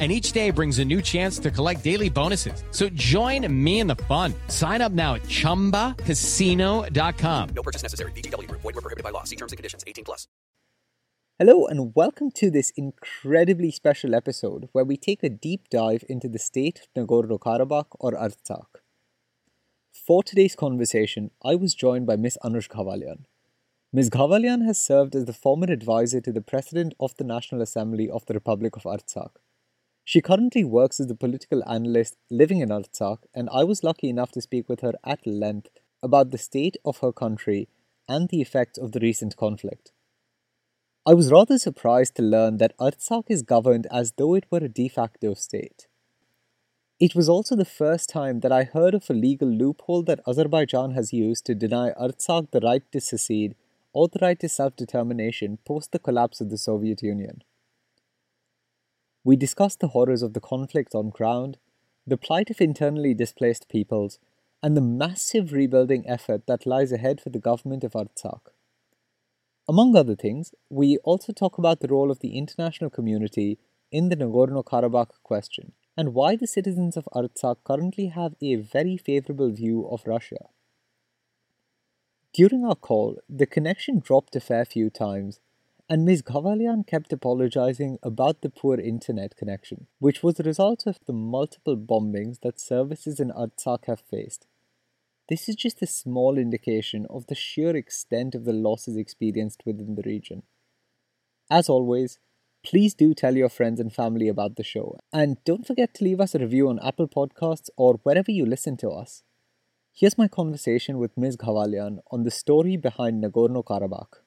and each day brings a new chance to collect daily bonuses. So join me in the fun. Sign up now at ChumbaCasino.com. No purchase necessary. VGW. Void were prohibited by law. See terms and conditions. 18 plus. Hello and welcome to this incredibly special episode where we take a deep dive into the state of Nagorno-Karabakh or Artsakh. For today's conversation, I was joined by Ms. Anush Ghavailyan. Ms. Ghavailyan has served as the former advisor to the President of the National Assembly of the Republic of Artsakh. She currently works as a political analyst living in Artsakh, and I was lucky enough to speak with her at length about the state of her country and the effects of the recent conflict. I was rather surprised to learn that Artsakh is governed as though it were a de facto state. It was also the first time that I heard of a legal loophole that Azerbaijan has used to deny Artsakh the right to secede or the right to self determination post the collapse of the Soviet Union. We discussed the horrors of the conflict on ground, the plight of internally displaced peoples, and the massive rebuilding effort that lies ahead for the government of Artsakh. Among other things, we also talk about the role of the international community in the Nagorno Karabakh question and why the citizens of Artsakh currently have a very favorable view of Russia. During our call, the connection dropped a fair few times, and Ms. Ghavailyan kept apologizing about the poor internet connection, which was the result of the multiple bombings that services in Artsakh have faced. This is just a small indication of the sheer extent of the losses experienced within the region. As always, please do tell your friends and family about the show, and don't forget to leave us a review on Apple Podcasts or wherever you listen to us. Here's my conversation with Ms. Ghavailyan on the story behind Nagorno Karabakh.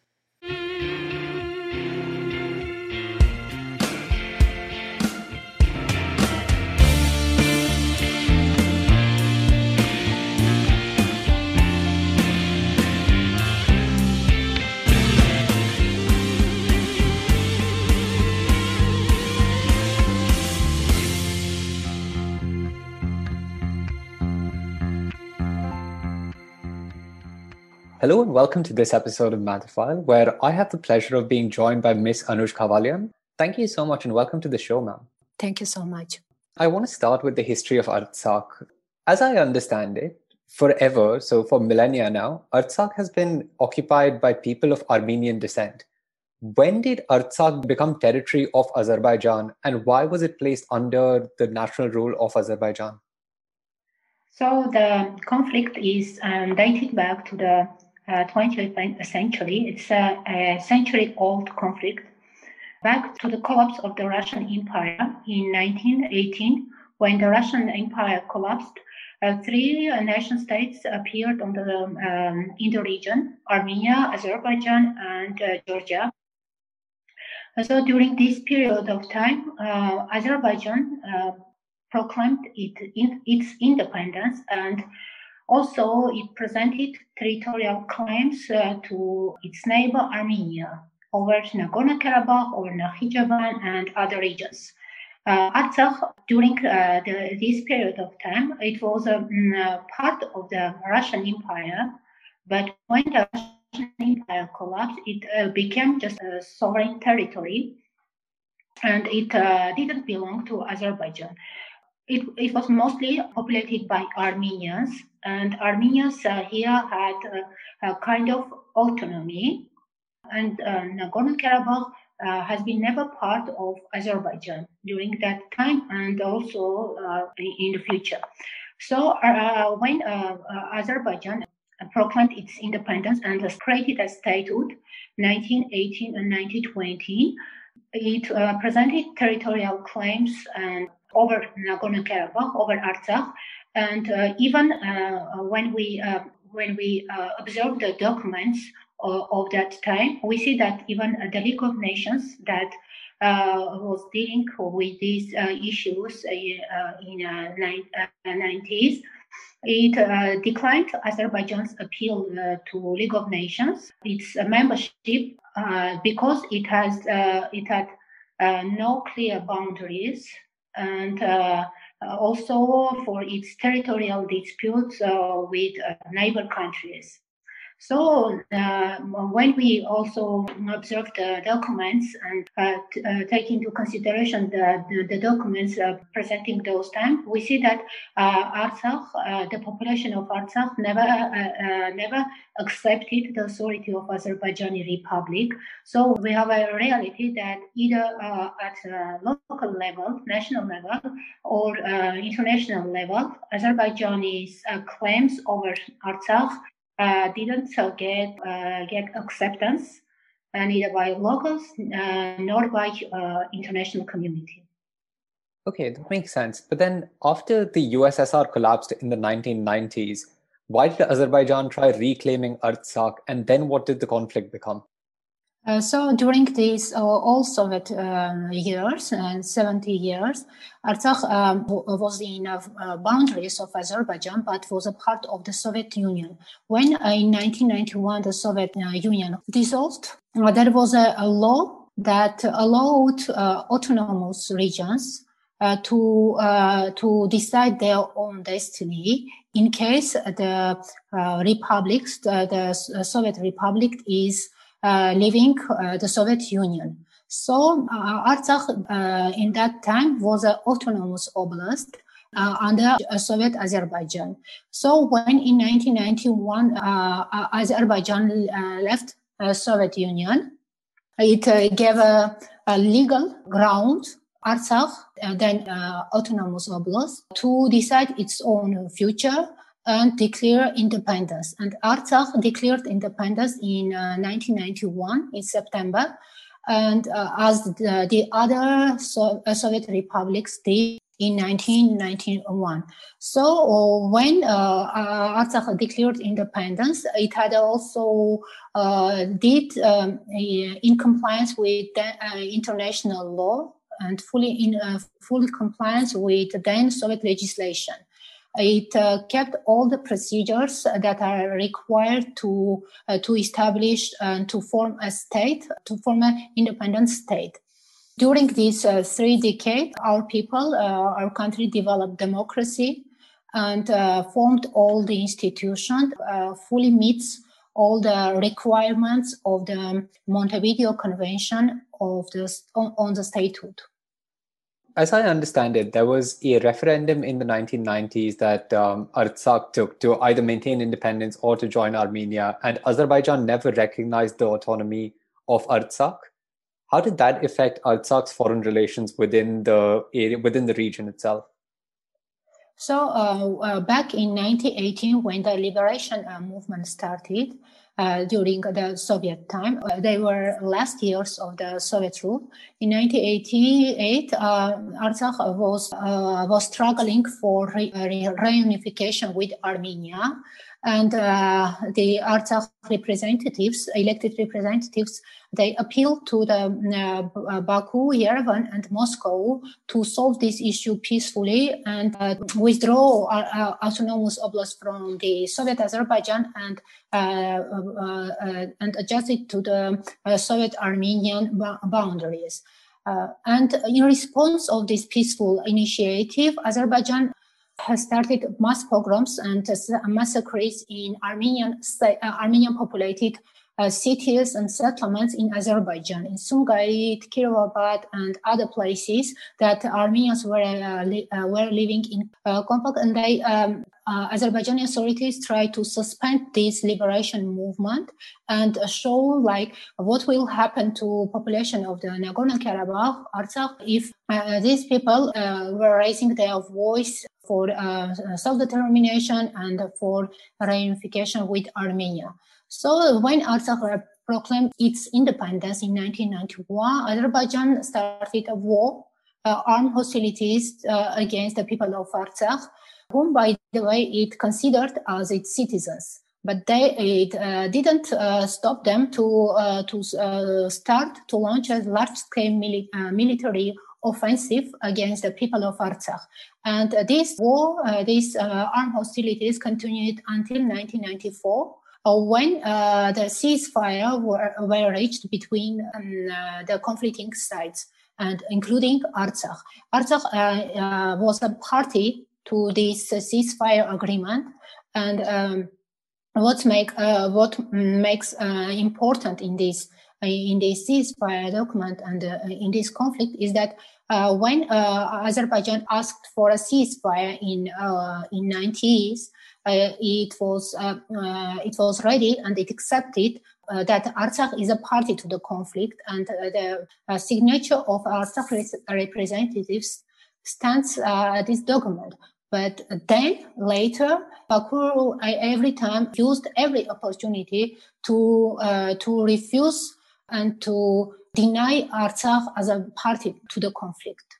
Hello and welcome to this episode of Matterfile, where I have the pleasure of being joined by Miss Anush Ghavailyan. Thank you so much and welcome to the show, ma'am. Thank you so much. I want to start with the history of Artsakh. As I understand it, forever, so for millennia now, Artsakh has been occupied by people of Armenian descent. When did Artsakh become territory of Azerbaijan and why was it placed under the national rule of Azerbaijan? So the conflict is um, dated back to the uh, 20th century. It's a, a century old conflict back to the collapse of the Russian Empire in 1918. When the Russian Empire collapsed, uh, three uh, nation states appeared on the, um, in the region Armenia, Azerbaijan, and uh, Georgia. So during this period of time, uh, Azerbaijan uh, proclaimed it, its independence and also, it presented territorial claims uh, to its neighbor Armenia over Nagorno-Karabakh or Nakhichevan and other regions. Uh, Artsakh, during uh, the, this period of time, it was a um, uh, part of the Russian Empire, but when the Russian Empire collapsed, it uh, became just a sovereign territory, and it uh, didn't belong to Azerbaijan. It, it was mostly populated by Armenians, and Armenians uh, here had a, a, kind of autonomy. And uh, Nagorno-Karabakh uh, has been never part of Azerbaijan during that time and also uh, in the future. So uh, when uh, Azerbaijan proclaimed its independence and was created a statehood 1918 and 1920. It uh, presented territorial claims and over Nagorno-Karabakh, over Artsakh, and uh, even uh, when we uh, when we uh, observe the documents of, of, that time, we see that even the League of Nations that was dealing with these issues in the 90s it uh, declined Azerbaijan's appeal uh, to League of Nations, its uh, membership, uh, because it has uh, it had uh, no clear boundaries, and uh, also for its territorial disputes uh, with uh, neighbor countries. So uh, when we also observe the documents and uh, uh, take into consideration the, the, the documents uh, presenting those times, we see that uh, Artsakh, uh, the population of Artsakh never never accepted the authority of Azerbaijani Republic. So we have a reality that either at local level, national level, or international level, Azerbaijani's claims over Artsakh uh, didn't get uh, get acceptance uh, neither by locals nor by international community. Okay, that makes sense. But then after the USSR collapsed in the 1990s, why did Azerbaijan try reclaiming Artsakh and then what did the conflict become? Uh, so during these uh, all Soviet um, years and 70 years, Artsakh um, was in uh, boundaries of Azerbaijan, but was a part of the Soviet Union. When uh, in 1991 the Soviet uh, Union dissolved, there was a, a, law that allowed autonomous regions to to decide their own destiny in case the republics, the, the Soviet Republic, is uh, leaving uh, the Soviet Union. So uh, Artsakh in that time was an autonomous oblast uh, under Soviet Azerbaijan. So when in 1991 uh, Azerbaijan uh, left Soviet Union, it gave a, a, legal ground Artsakh, then autonomous oblast, to decide its own future and declare independence. And Artsakh declared independence in uh, 1991 in September, and uh, as the, the other so- uh, Soviet republics did in 1991. So uh, when uh, uh, Artsakh declared independence, it had also uh, did um, in compliance with the, international law and fully in full compliance with then Soviet legislation. It uh, kept all the procedures that are required to uh, to establish and to form a state, to form an independent state. During these uh, three decades, our people, uh, our country developed democracy and uh, formed all the institutions, uh, fully meets all the requirements of the Montevideo Convention of the, on, on the statehood as I understand it, there was a referendum in the 1990s that um, Artsakh took to either maintain independence or to join Armenia, and Azerbaijan never recognized the autonomy of Artsakh. How did that affect Artsakh's foreign relations within the area, within the region itself? So, uh, uh, back in 1918, when the liberation uh, movement started, uh, during the Soviet time. Uh, they were last years of the Soviet rule. In 1988, uh, Artsakh was uh, was struggling for re- reunification with Armenia, and uh, the Artsakh representatives, elected representatives, they appealed to the uh, Baku, Yerevan, and Moscow to solve this issue peacefully and uh, withdraw uh, autonomous oblast from the Soviet Azerbaijan and uh, uh, and adjust it to the Soviet Armenian boundaries. and in response of this peaceful initiative, Azerbaijan has started mass pogroms and massacres in Armenian, uh, Armenian populated uh, cities and settlements in Azerbaijan, in Sumgait, Kirovabad, and other places that Armenians were uh, li- uh, were living in. Uh, conflict, and they um, uh, Azerbaijani authorities try to suspend this liberation movement and show like what will happen to population of the Nagorno-Karabakh, Artsakh, if uh, these people uh, were raising their voice for uh, self-determination and for reunification with Armenia. So when Artsakh proclaimed its independence in 1991, Azerbaijan started a war, uh, armed hostilities uh, against the people of Artsakh, whom, by the way, it considered as its citizens. But they, it uh, didn't uh, stop them to, uh, to uh, start to launch a large-scale mili- military offensive against the people of Artsakh. And this war, these armed hostilities continued until 1994 when uh, the ceasefire were, were reached between um, uh, the conflicting sides and including Artsakh. Artsakh uh, uh, was a party to this ceasefire agreement and um, what make uh, what makes uh, important in this in this ceasefire document and in this conflict is that when Azerbaijan asked for a ceasefire in in 90s uh, it was uh, uh, it was ready and it accepted uh, that Artsakh is a party to the conflict, and uh, the uh, signature of Artsakh representatives stands this document. But then later, Baku every time used every opportunity to to refuse and to deny Artsakh as a party to the conflict.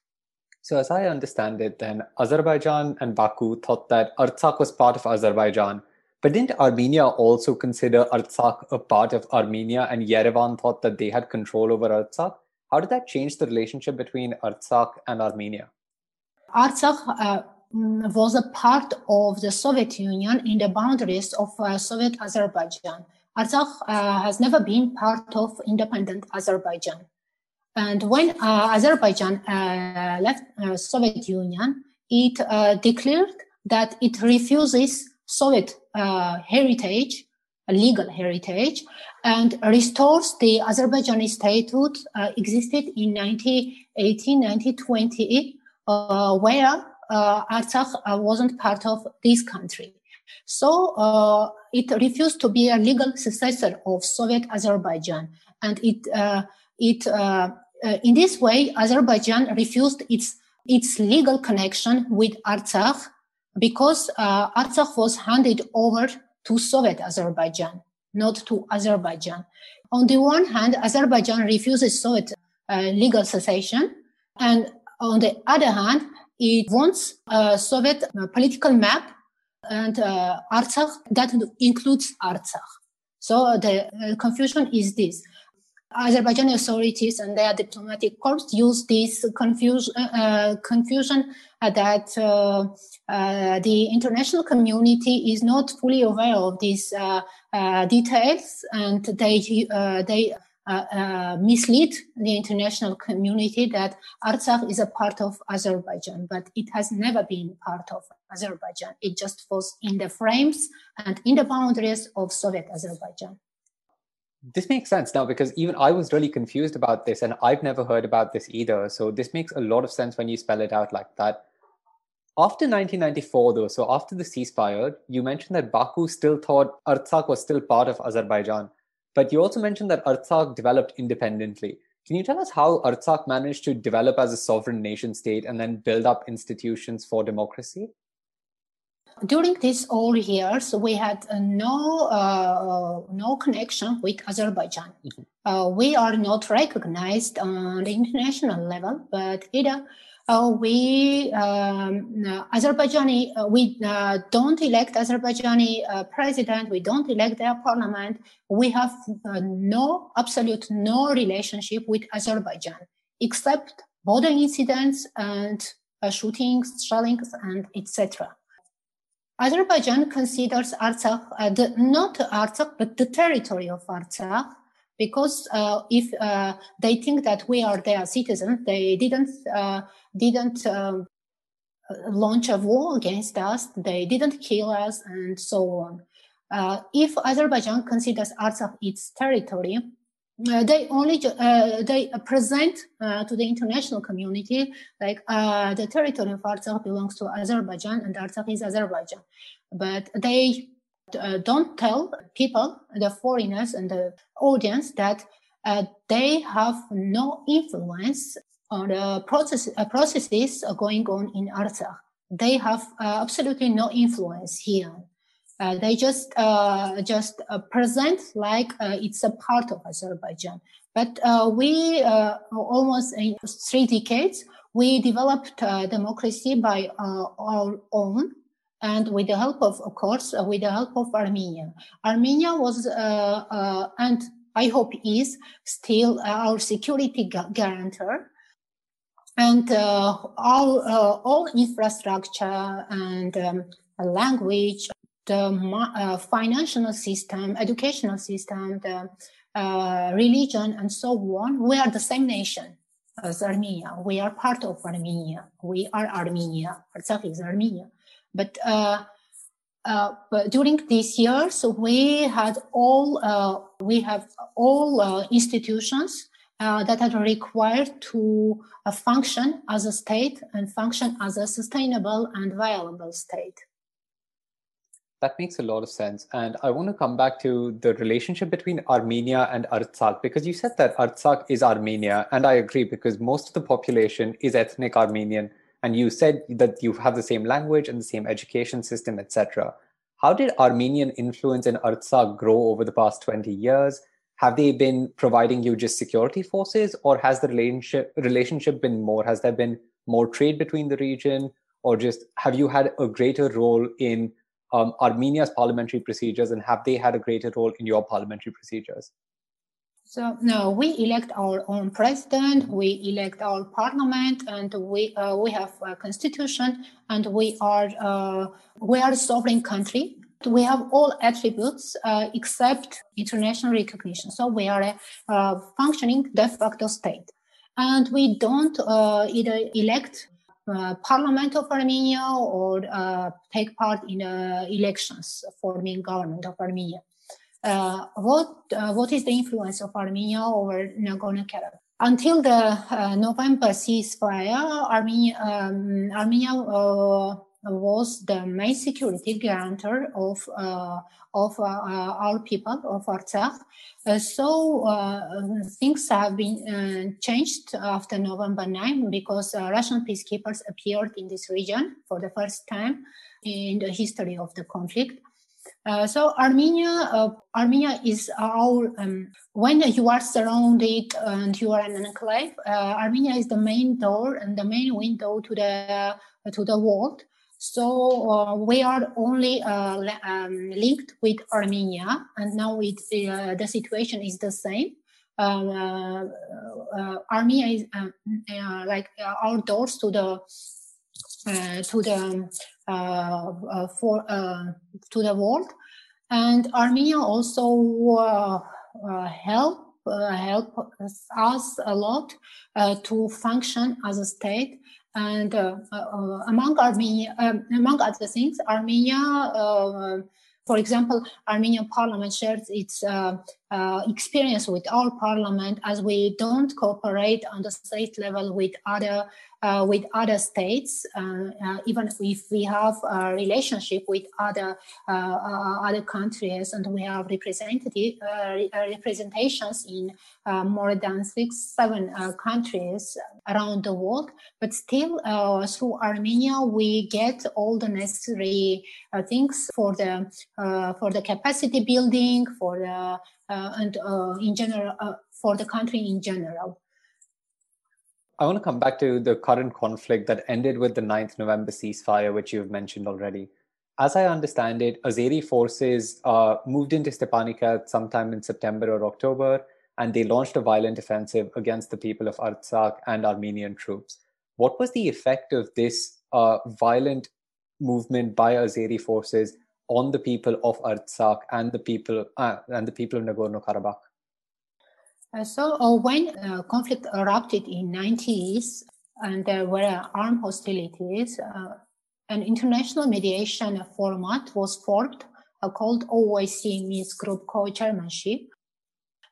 So, as I understand it, then Azerbaijan and Baku thought that Artsakh was part of Azerbaijan. But didn't Armenia also consider Artsakh a part of Armenia, and Yerevan thought that they had control over Artsakh? How did that change the relationship between Artsakh and Armenia? Artsakh uh, was a part of the Soviet Union in the boundaries of uh, Soviet Azerbaijan. Artsakh uh, has never been part of independent Azerbaijan. And when uh, Azerbaijan uh, left uh, Soviet Union, it declared that it refuses Soviet heritage, legal heritage, and restores the Azerbaijani statute existed in 1918, 1920, where uh, Artsakh uh, wasn't part of this country. So uh, it refused to be a legal successor of Soviet Azerbaijan, and it it uh, in this way, Azerbaijan refused its its legal connection with Artsakh because uh, Artsakh was handed over to Soviet Azerbaijan, not to Azerbaijan. On the one hand, Azerbaijan refuses Soviet uh, legal cessation, and on the other hand, it wants a Soviet uh, political map and uh, Artsakh that includes Artsakh. So the uh, confusion is this. Azerbaijani authorities and their diplomatic corps use this confusion, uh, confusion uh, that uh, uh, the international community is not fully aware of these uh, uh, details, and they they Uh, uh, mislead the international community that Artsakh is a part of Azerbaijan, but it has never been part of Azerbaijan. It just falls in the frames and in the boundaries of Soviet Azerbaijan this makes sense now because even I was really confused about this and I've never heard about this either. So this makes a lot of sense when you spell it out like that. After 1994, though, so after the ceasefire, you mentioned that Baku still thought Artsakh was still part of Azerbaijan. But you also mentioned that Artsakh developed independently. Can you tell us how Artsakh managed to develop as a sovereign nation state and then build up institutions for democracy? during these all years, we had uh, no uh, no connection with Azerbaijan. Mm-hmm. Uh, we are not recognized on the international level, but either uh, we um, Azerbaijani uh, we uh, don't elect Azerbaijani president. We don't elect their parliament. We have no absolute no relationship with Azerbaijan except border incidents and shootings, shellings, and etc. Azerbaijan considers Artsakh uh, the, not Artsakh, but the territory of Artsakh, because uh, if uh, they think that we are their citizens, they didn't uh, didn't um, launch a war against us, they didn't kill us, and so on. Uh, if Azerbaijan considers Artsakh its territory, uh, they only uh, they present uh, to the international community like uh, the territory of Artsakh belongs to Azerbaijan and Artsakh is Azerbaijan, but they uh, don't tell people, the foreigners and the audience that they have no influence on the process, processes are going on in Artsakh. they have uh, absolutely no influence here. Uh, they just uh, just uh, present like uh, it's a part of Azerbaijan. But uh, we almost in three decades we developed democracy by our own, and with the help of, of course, with the help of Armenia. Armenia was and I hope is still our security guarantor and uh, all uh, all infrastructure and um, language, the uh, financial system, educational system, the uh, religion, and so on. We are the same nation as Armenia. We are part of Armenia. We are Armenia. Artsakh is Armenia, but. Uh, uh, but during these years, we had all we have all institutions uh, that are required to uh, function as a state and function as a sustainable and viable state. That makes a lot of sense. And I want to come back to the relationship between Armenia and Artsakh, because you said that Artsakh is Armenia. And I agree, because most of the population is ethnic Armenian. And you said that you have the same language and the same education system, etc. How did Armenian influence in Artsakh grow over the past 20 years? Have they been providing you just security forces or has the relationship relationship been more has there been more trade between the region or just have you had a greater role in um, armenia's parliamentary procedures and have they had a greater role in your parliamentary procedures so no, we elect our own president, we elect our parliament, and we uh, we have a constitution, and we are uh, we are a sovereign country. We have all attributes uh, except international recognition. So we are a uh, functioning de facto state. And we don't uh, either elect uh, Parliament of Armenia or uh, take part in uh, elections forming government of Armenia. what what is the influence of Armenia over Nagorno-Karabakh? Until the November ceasefire, Armenia, um, Armenia was the main security guarantor of uh, of uh, our people of Artsakh. Uh, so things have been changed after November 9 because Russian peacekeepers appeared in this region for the first time in the history of the conflict. Uh, so Armenia, uh, Armenia is our um, when you are surrounded and you are an enclave. Uh, Armenia is the main door and the main window to the to the world. So uh, we are only uh, um, linked with Armenia, and now it, uh, the situation is the same. Um, uh, uh, Armenia is um, uh, like our doors to the to the for to the world, and Armenia also help help us a lot to function as a state and uh, uh, among Armenia, um, among other things, Armenia, uh, for example, Armenian parliament shares its Uh, experience with our parliament as we don't cooperate on the state level with other uh, with other states, uh, uh, even if we have a relationship with other uh, uh, other countries, and we have representative representations in more than six, seven countries around the world. But still, through Armenia, we get all the necessary things for the for the capacity building, for the and in general for the country in general. I want to come back to the current conflict that ended with the 9th November ceasefire, which you've mentioned already. As I understand it, Azeri forces uh, moved into Stepanakert sometime in September or October, and they launched a violent offensive against the people of Artsakh and Armenian troops. What was the effect of this uh, violent movement by Azeri forces on the people of Artsakh and the people uh, and the people of Nagorno-Karabakh? Uh, so uh, when uh, conflict erupted in 90s and there were armed hostilities, an international mediation format was formed called OSCE Minsk Group Co-Chairmanship,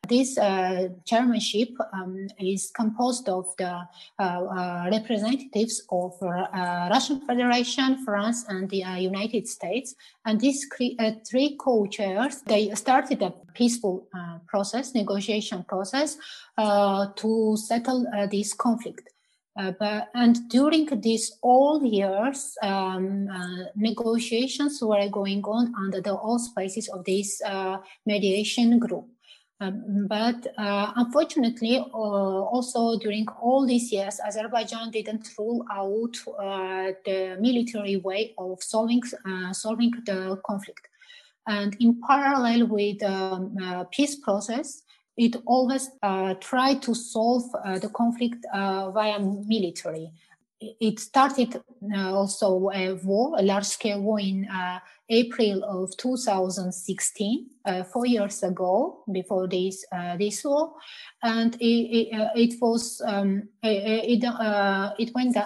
this uh, chairmanship um, is composed of the uh, uh, representatives of uh, Russian Federation, France, and the uh, United States. And these uh, three co-chairs, they started a peaceful process, negotiation process, to settle this conflict. Uh, but and during these all years, um, uh, negotiations were going on under the auspices of this uh, mediation group. Um, but uh, unfortunately, uh, also during all these years, Azerbaijan didn't rule out uh, the military way of solving solving the conflict. And in parallel with the um, peace process, it always uh, tried to solve uh, the conflict uh, via military. It started uh, also a war, a large-scale war in uh, April of 2016, uh, four years ago, before this this war, and it, it, it was um, it it went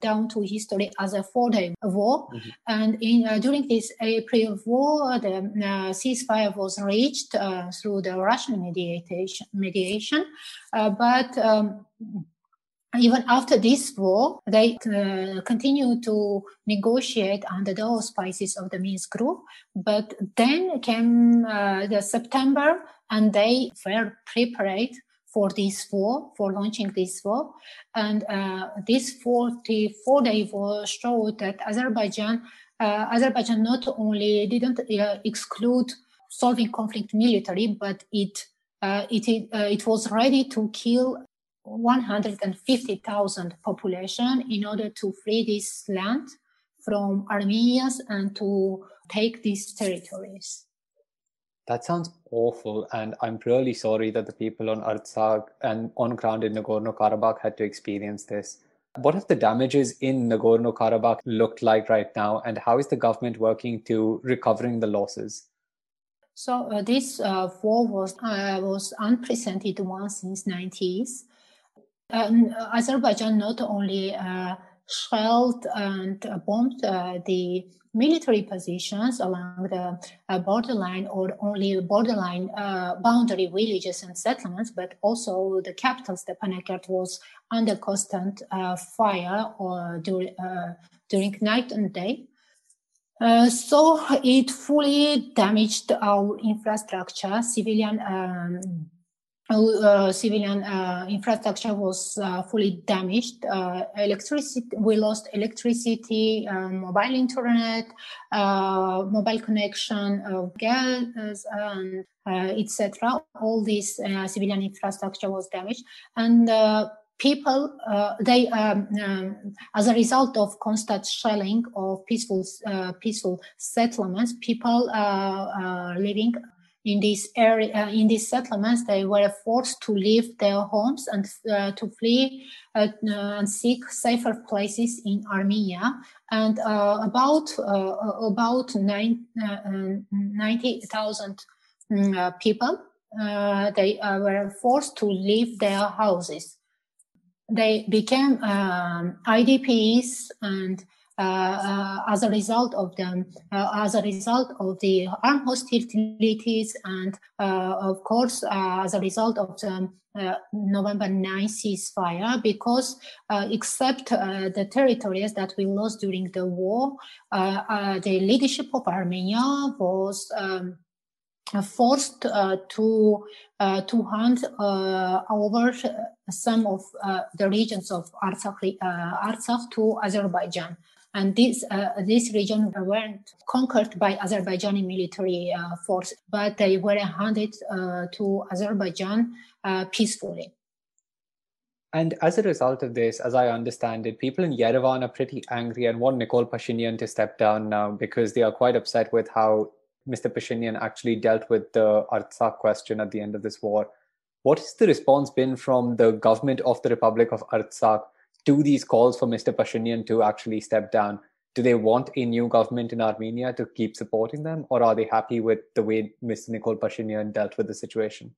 down to history as a four-day war, mm-hmm. and in during this April war, the ceasefire was reached through the Russian mediation. Mediation, but um, even after this war, they uh, continue to negotiate under the auspices of the Minsk group. But then came uh, the September, and they were prepared for this war, for launching this war. And uh, this 44 day war showed that Azerbaijan, uh, Azerbaijan not only didn't uh, exclude solving conflict military, but it uh, it, it was ready to kill 150,000 population in order to free this land from Armenians and to take these territories. That sounds awful, and I'm really sorry that the people on Artsakh and on ground in Nagorno Karabakh had to experience this. What have the damages in Nagorno Karabakh looked like right now, and how is the government working to recovering the losses? So uh, this uh, war was uh, was unprecedented one since 90s. Um, Azerbaijan not only uh, shelled and bombed uh, the military positions along the uh, borderline or only borderline uh, boundary villages and settlements, but also the capital Stepanakert was under constant uh, fire or during, uh, during night and day. so it fully damaged our infrastructure, civilian um, uh, civilian uh, infrastructure was uh, fully damaged. Uh, electricity, we lost electricity, um, mobile internet, uh, mobile connection, gas, um, etc. All this civilian infrastructure was damaged, and people uh, they um, um, as a result of constant shelling of peaceful uh, peaceful settlements people uh, living in this area, uh, in these settlements, they were forced to leave their homes and uh, to flee uh, uh and seek safer places in Armenia. And uh, about uh, about nine, 90,000 mm, people, they were forced to leave their houses. They became um, IDPs and Uh, uh, as a result of them, uh, as a result of the armed hostilities, and uh, of course, as a result of the uh, November 9 ceasefire because uh, except uh, the territories that we lost during the war, the leadership of Armenia was um, forced to to hand over some of the regions of Artsakh, Artsakh to Azerbaijan and this uh, this region weren't conquered by Azerbaijani military uh, force, but they were handed uh, to Azerbaijan peacefully. And as a result of this, as I understand it, people in Yerevan are pretty angry and want Nikol Pashinyan to step down now because they are quite upset with how Mr. Pashinyan actually dealt with the Artsakh question at the end of this war. What has the response been from the government of the Republic of Artsakh to these calls for Mr. Pashinyan to actually step down? Do they want a new government in Armenia to keep supporting them, or are they happy with the way Mr. Nikol Pashinyan dealt with the situation?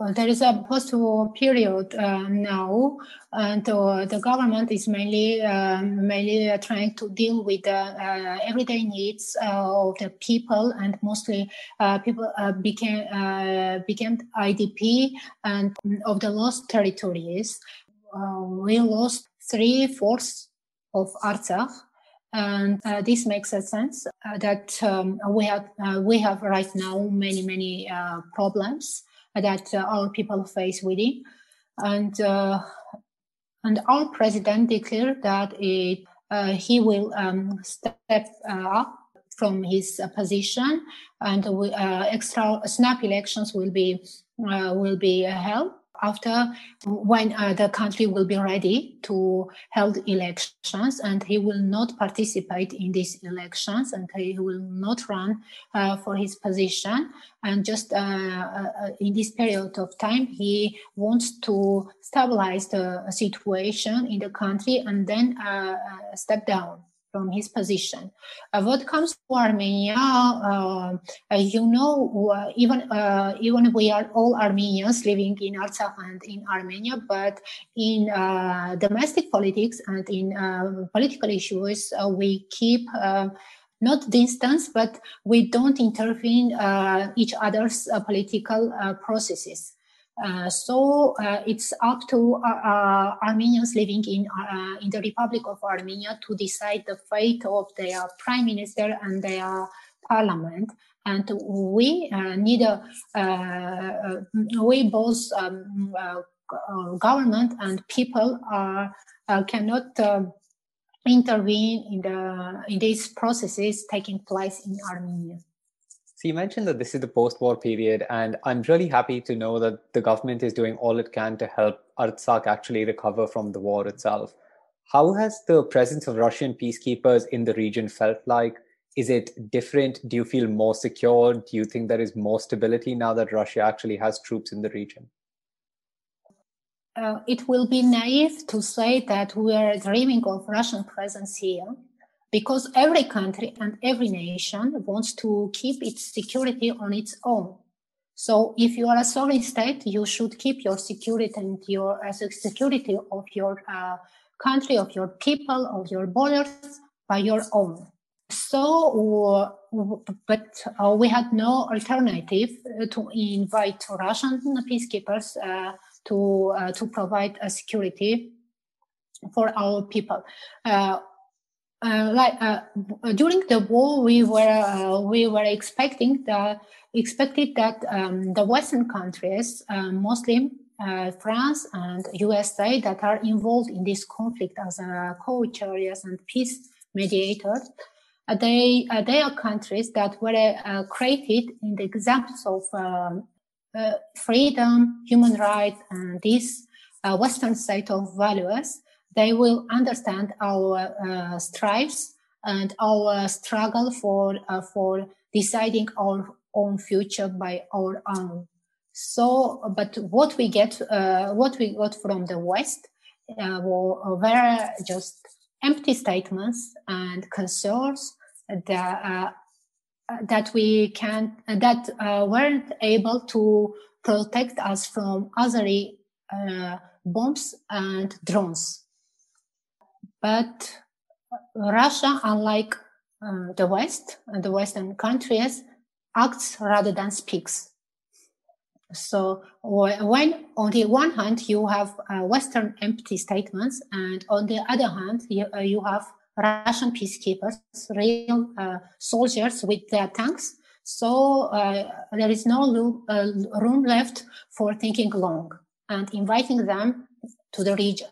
Uh, there is a post-war period uh, now, and uh, the government is mainly um, mainly uh, trying to deal with the uh, everyday needs of the people, and mostly people became became IDP and of the lost territories uh, we lost three fourths of Artsakh. And uh, this makes a sense uh, that um, we have uh, we have right now many many uh, problems that uh, our people face within, and and our president declared that it, he will um, step up from his position and extra snap elections will be will be held after when uh, the country will be ready to hold elections and he will not participate in these elections and he will not run uh, for his position. And just uh, uh in this period of time he wants to stabilize the situation in the country and then uh, uh, step down from his position. Uh, what comes to Armenia, uh, uh you know, uh, even uh, even we are all Armenians living in Artsakh and in Armenia, but in uh, domestic politics and in political issues, we keep not distance, but we don't intervene each other's political processes. Uh, so uh, it's up to uh, uh Armenians living in uh, in the Republic of Armenia to decide the fate of their prime minister and their parliament. And we need a, we both um, government and people cannot intervene in the in these processes taking place in Armenia. So you mentioned that this is the post-war period, and I'm really happy to know that the government is doing all it can to help Artsakh actually recover from the war itself. How has the presence of Russian peacekeepers in the region felt like? Is it different? Do you feel more secure? Do you think there is more stability now that Russia actually has troops in the region? Uh, it will be naive to say that we are dreaming of Russian presence here because every country and every nation wants to keep its security on its own. So if you are a sovereign state, you should keep your security and your uh, security of your uh, country, of your people, of your borders by your own. So, uh, but uh, we had no alternative to invite Russian peacekeepers uh, to uh, to provide a security for our people. Uh, uh, like uh, during the war, we were uh, we were expecting that expected that um, the Western countries, uh, mostly uh, France and USA, that are involved in this conflict as co-chairs and peace mediators, they they are countries that were created in the examples of um, freedom, human rights, and this Western set of values they will understand our uh, strives and our struggle for uh, for deciding our own future by our own. So, but what we get, uh, what we got from the West, uh, were just empty statements and concerns that uh, that we can that uh, weren't able to protect us from other bombs and drones. But Russia, unlike uh, the West and the Western countries, acts rather than speaks. So when on the one hand you have uh, Western empty statements, and on the other hand you, uh, you have Russian peacekeepers, real uh, soldiers with their tanks. So uh, there is no uh, room left for thinking long and inviting them to the region.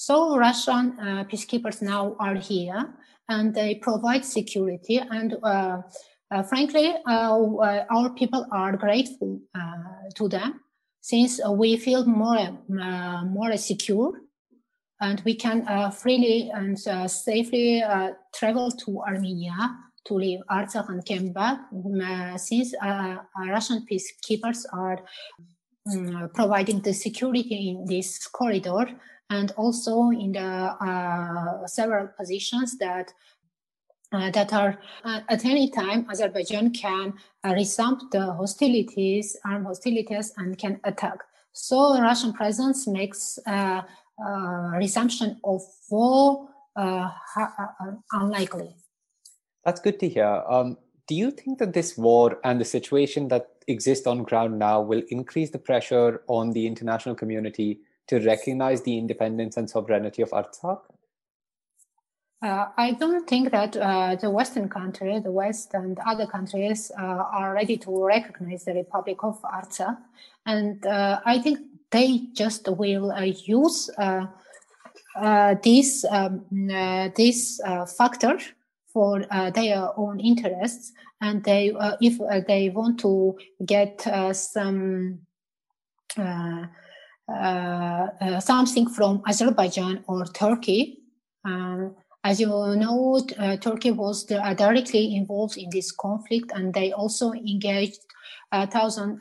So Russian uh, peacekeepers now are here and they provide security. And uh, uh, frankly, uh, uh, our people are grateful uh, to them since we feel more more secure and we can freely and safely travel to Armenia to leave Artsakh and came back since Russian peacekeepers are um, providing the security in this corridor and also in the uh, several positions that uh, that are uh, at any time Azerbaijan can uh, resume the hostilities, armed hostilities, and can attack. So Russian presence makes uh, uh, resumption of war unlikely. That's good to hear. Um, do you think that this war and the situation that exists on ground now will increase the pressure on the international community to recognize the independence and sovereignty of Artsakh? Uh, I don't think that uh, the Western country, the West and other countries uh, are ready to recognize the Republic of Artsakh. And uh, I think they just will uh, use uh, this um, this factor for their own interests, and they if they want to get some something from Azerbaijan or Turkey. Um, as you know, Turkey was directly involved in this conflict, and they also engaged a thousand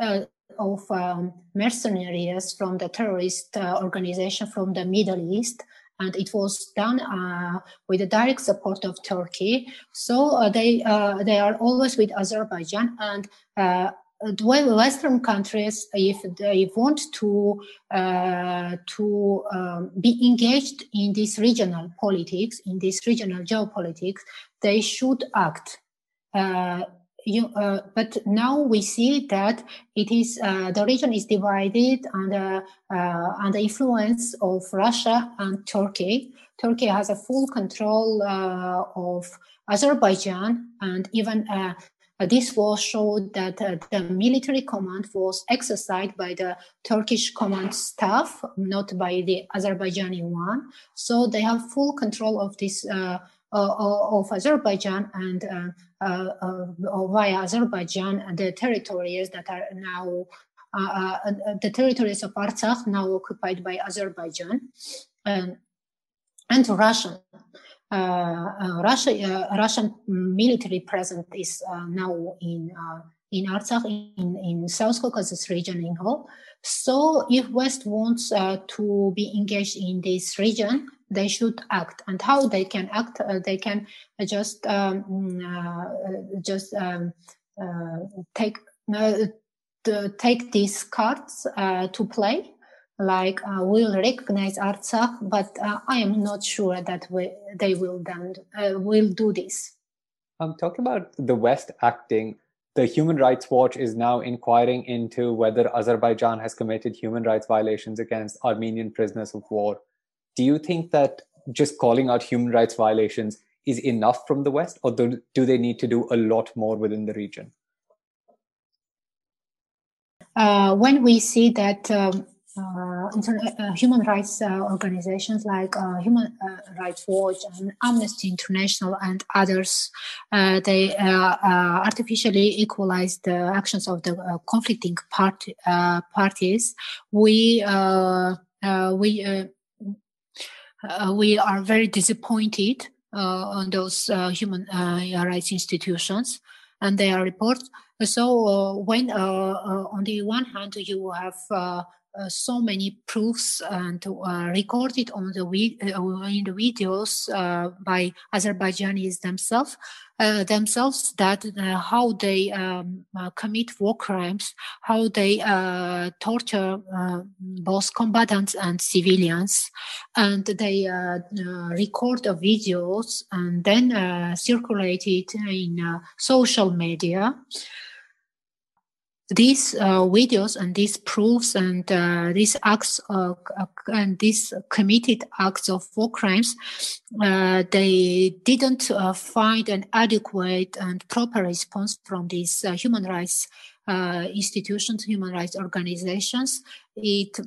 of um, mercenaries from the terrorist uh, organization from the Middle East. And it was done uh, with the direct support of Turkey. So uh, they uh, they are always with Azerbaijan and uh, Western countries, if they want to uh, to um, be engaged in this regional politics, in this regional geopolitics, they should act. Uh, you, uh, but now we see that it is uh, the region is divided under uh, under influence of Russia and Turkey. Turkey has a full control uh, of Azerbaijan, and even uh, Uh, this war showed that uh, the military command was exercised by the Turkish command staff, not by the Azerbaijani one. So they have full control of this uh, uh, of Azerbaijan and uh, uh, via Azerbaijan the territories that are now uh, the territories of Artsakh now occupied by Azerbaijan um, and, and Russian. Uh, Russia, uh, Russian military presence is uh, now in in Artsakh, in, in South Caucasus region in whole. So if West wants to be engaged in this region, they should act and how they can act uh, they can just um, mm, uh, just um, uh, take take these cards uh, to play like uh, we'll recognize Artsakh, but uh, I am not sure that we, they will then will do this. I'm talking about the West acting. The Human Rights Watch is now inquiring into whether Azerbaijan has committed human rights violations against Armenian prisoners of war do you think that just calling out human rights violations is enough from the West, or do, do they need to do a lot more within the region? Uh, when we see that um, uh, uh, human rights uh, organizations like uh, Human uh, Rights Watch and Amnesty International and others, they artificially equalize the actions of the conflicting part, parties. We we uh, we are very disappointed uh, on those uh, human rights institutions and their reports. So when on the one hand you have uh, so many proofs and uh, recorded on the uh, in the videos uh, by Azerbaijanis themselves uh, themselves that how they um, commit war crimes, how they torture both combatants and civilians, and they record the videos and then circulate it in social media these uh, videos and these proofs and uh, these acts uh, and these committed acts of war crimes, uh, they didn't uh, find an adequate and proper response from these uh, human rights institutions, human rights organizations. It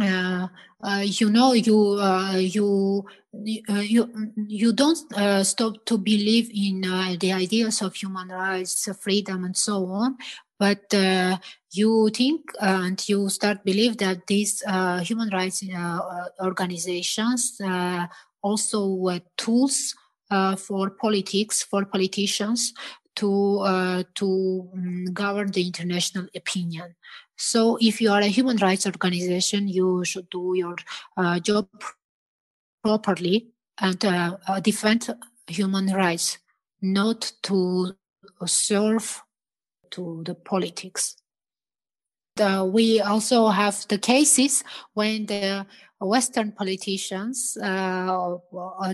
uh, uh, you know you uh, you you you don't stop to believe in the ideas of human rights freedom and so on but uh, you think uh, and you start believe that these uh, human rights uh, organizations uh, also tools uh, for politics for politicians to to um, govern the international opinion. So if you are a human rights organization you should do your job properly and defend human rights not to serve to the politics. Uh, we also have the cases when the Western politicians uh,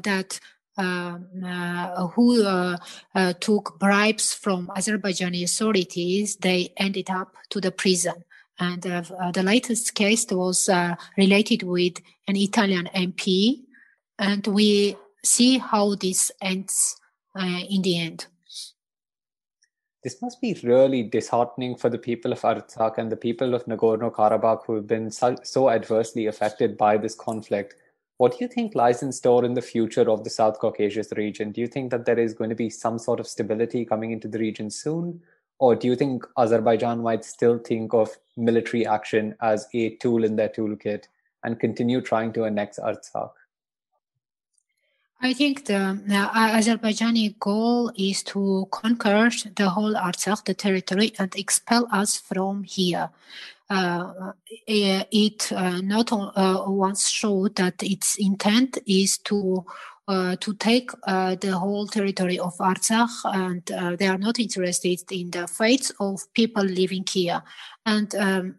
that um, uh, who uh, uh, took bribes from Azerbaijani authorities, they ended up to the prison. And uh, the latest case was related with an Italian MP, and we see how this ends in the end this must be really disheartening for the people of Artsakh and the people of Nagorno Karabakh who have been so, so adversely affected by this conflict. What do you think lies in store in the future of the South Caucasus region? Do you think that there is going to be some sort of stability coming into the region soon? Or do you think Azerbaijan might still think of military action as a tool in their toolkit and continue trying to annex Artsakh? I think the uh, Azerbaijani goal is to conquer the whole Artsakh, the territory, and expel us from here. Uh, it uh, not uh, once showed that its intent is to uh, to take uh, the whole territory of Artsakh, and uh, they are not interested in the fates of people living here. And um,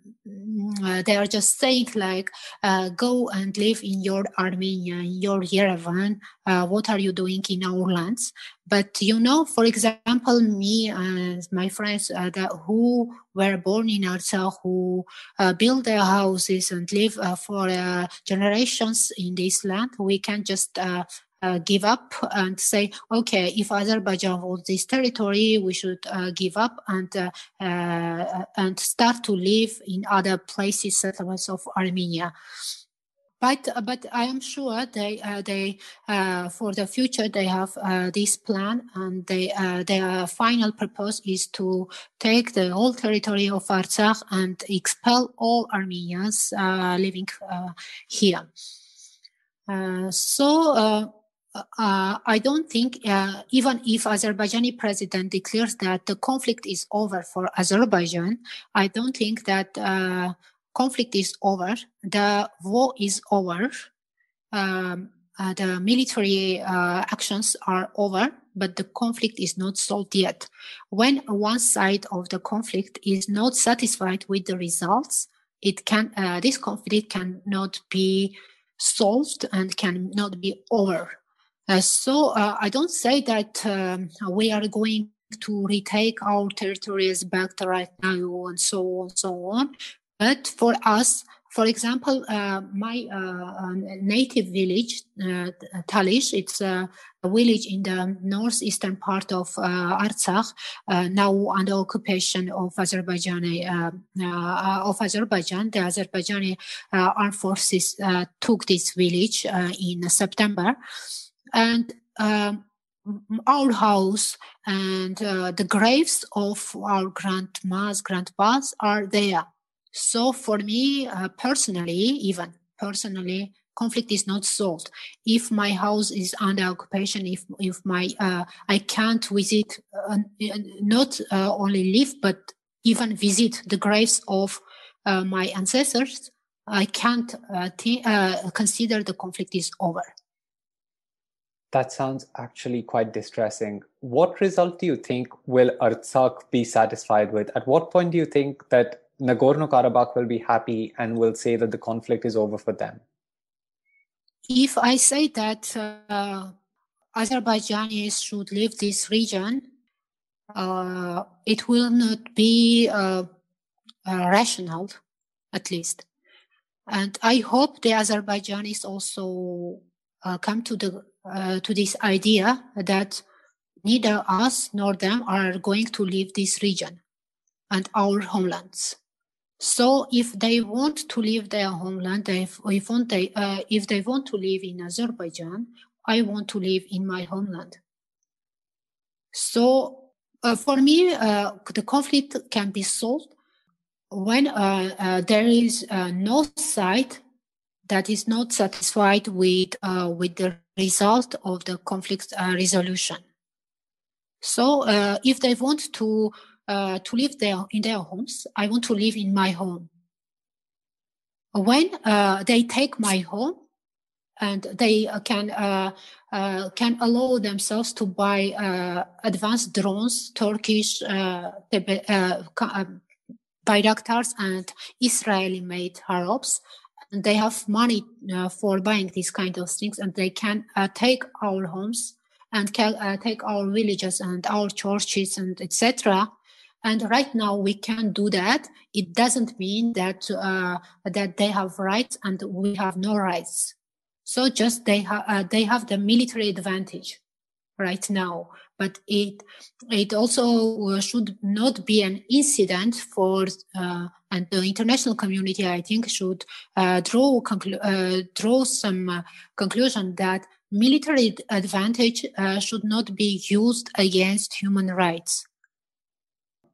uh, they are just saying like, uh, go and live in your Armenia, in your Yerevan. Uh, what are you doing in our lands? But you know, for example, me and my friends that who were born in Artsakh, who build their houses and live for generations in this land, we can just uh, give up and say, okay, if Azerbaijan wants this territory, we should uh, give up and uh, uh, and start to live in other places, settlements of Armenia. But, but I am sure they uh, they uh, for the future they have uh, this plan and they uh, their final purpose is to take the whole territory of Artsakh and expel all Armenians living here. so uh, I don't think, uh, even if Azerbaijani president declares that the conflict is over for Azerbaijan, I don't think that uh, conflict is over. The war is over. Um, uh, the military uh, actions are over, but the conflict is not solved yet. When one side of the conflict is not satisfied with the results, it can uh, this conflict cannot be solved and cannot be over. Uh, so uh, I don't say that um, we are going to retake our territories back right now and so on, so on. But for us, for example, uh, my uh, native village, uh, Talish, it's a, village in the northeastern part of uh, Artsakh, now under occupation of Azerbaijani of Azerbaijan. The Azerbaijani armed forces took this village in September and um, our house and uh, the graves of our grandmas, grandpas are there. So for me uh, personally, even personally, conflict is not solved. If my house is under occupation, if if my uh, I can't visit, uh, not uh, only live but even visit the graves of my ancestors, I can't th- consider the conflict is over. That sounds actually quite distressing. What result do you think will Artsakh be satisfied with? At what point do you think that Nagorno Karabakh will be happy and will say that the conflict is over for them? If I say that uh, Azerbaijanis should leave this region, uh, it will not be uh, uh rational, at least. And I hope the Azerbaijanis also uh, come to the uh, to this idea that neither us nor them are going to leave this region and our homelands. So if they want to leave their homeland, if, if, want they, uh, if they want to live in Azerbaijan, I want to live in my homeland. So uh, for me, uh, the conflict can be solved when uh, uh, there is no side that is not satisfied with with the result of the conflict uh, resolution. So uh, if they want to uh, to live there in their homes, I want to live in my home. When uh, they take my home, and they uh, can uh, can allow themselves to buy advanced drones, Turkish uh, Bayraktars and Israeli-made Harops, they have money uh, for buying these kind of things and they can uh, take our homes and can uh, take our villages and our churches and etc and right now we can do that. It doesn't mean that uh, that they have rights and we have no rights. So just they have uh, they have the military advantage right now. But it it also uh, should not be an incident for and the international community, I think, should uh, draw conclu- uh, draw some uh, conclusion that military advantage uh, should not be used against human rights.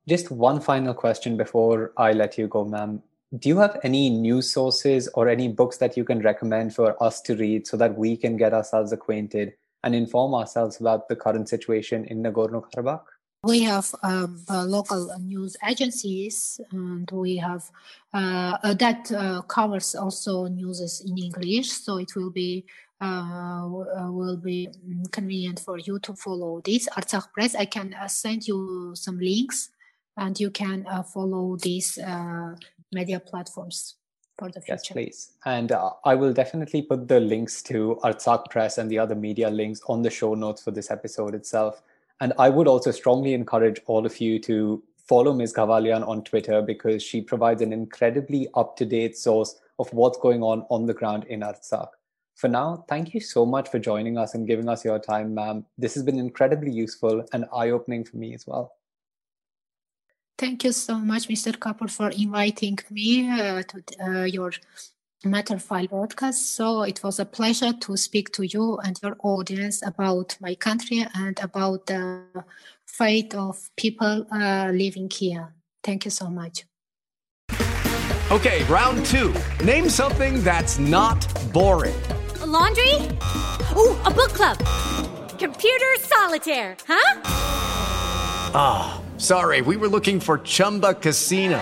Just one final question before I let you go, ma'am. Do you have any news sources or any books that you can recommend for us to read so that we can get ourselves acquainted and inform ourselves about the current situation in Nagorno Karabakh? We have um, uh, local news agencies, and we have uh, uh, that uh, covers also news in English. So it will be uh, uh, will be convenient for you to follow this Artsakh Press. I can send you some links, and you can follow these media platforms for the future. Yes, please. And I will definitely put the links to Artsakh Press and the other media links on the show notes for this episode itself and I would also strongly encourage all of you to follow Ms. Ghawalian on Twitter because she provides an incredibly up to date source of what's going on on the ground in Artsakh. For now, thank you so much for joining us and giving us your time, ma'am. This has been incredibly useful and eye opening for me as well. Thank you so much, Mr. Kapoor, for inviting me uh, to uh, your Matterfile broadcast. So it was a pleasure to speak to you and your audience about my country and about the fate of people uh, living here. Thank you so much. Okay, round two. Name something that's not boring. A laundry? Ooh, a book club. Computer solitaire, huh? Ah, oh, sorry, we were looking for Chumba Casino.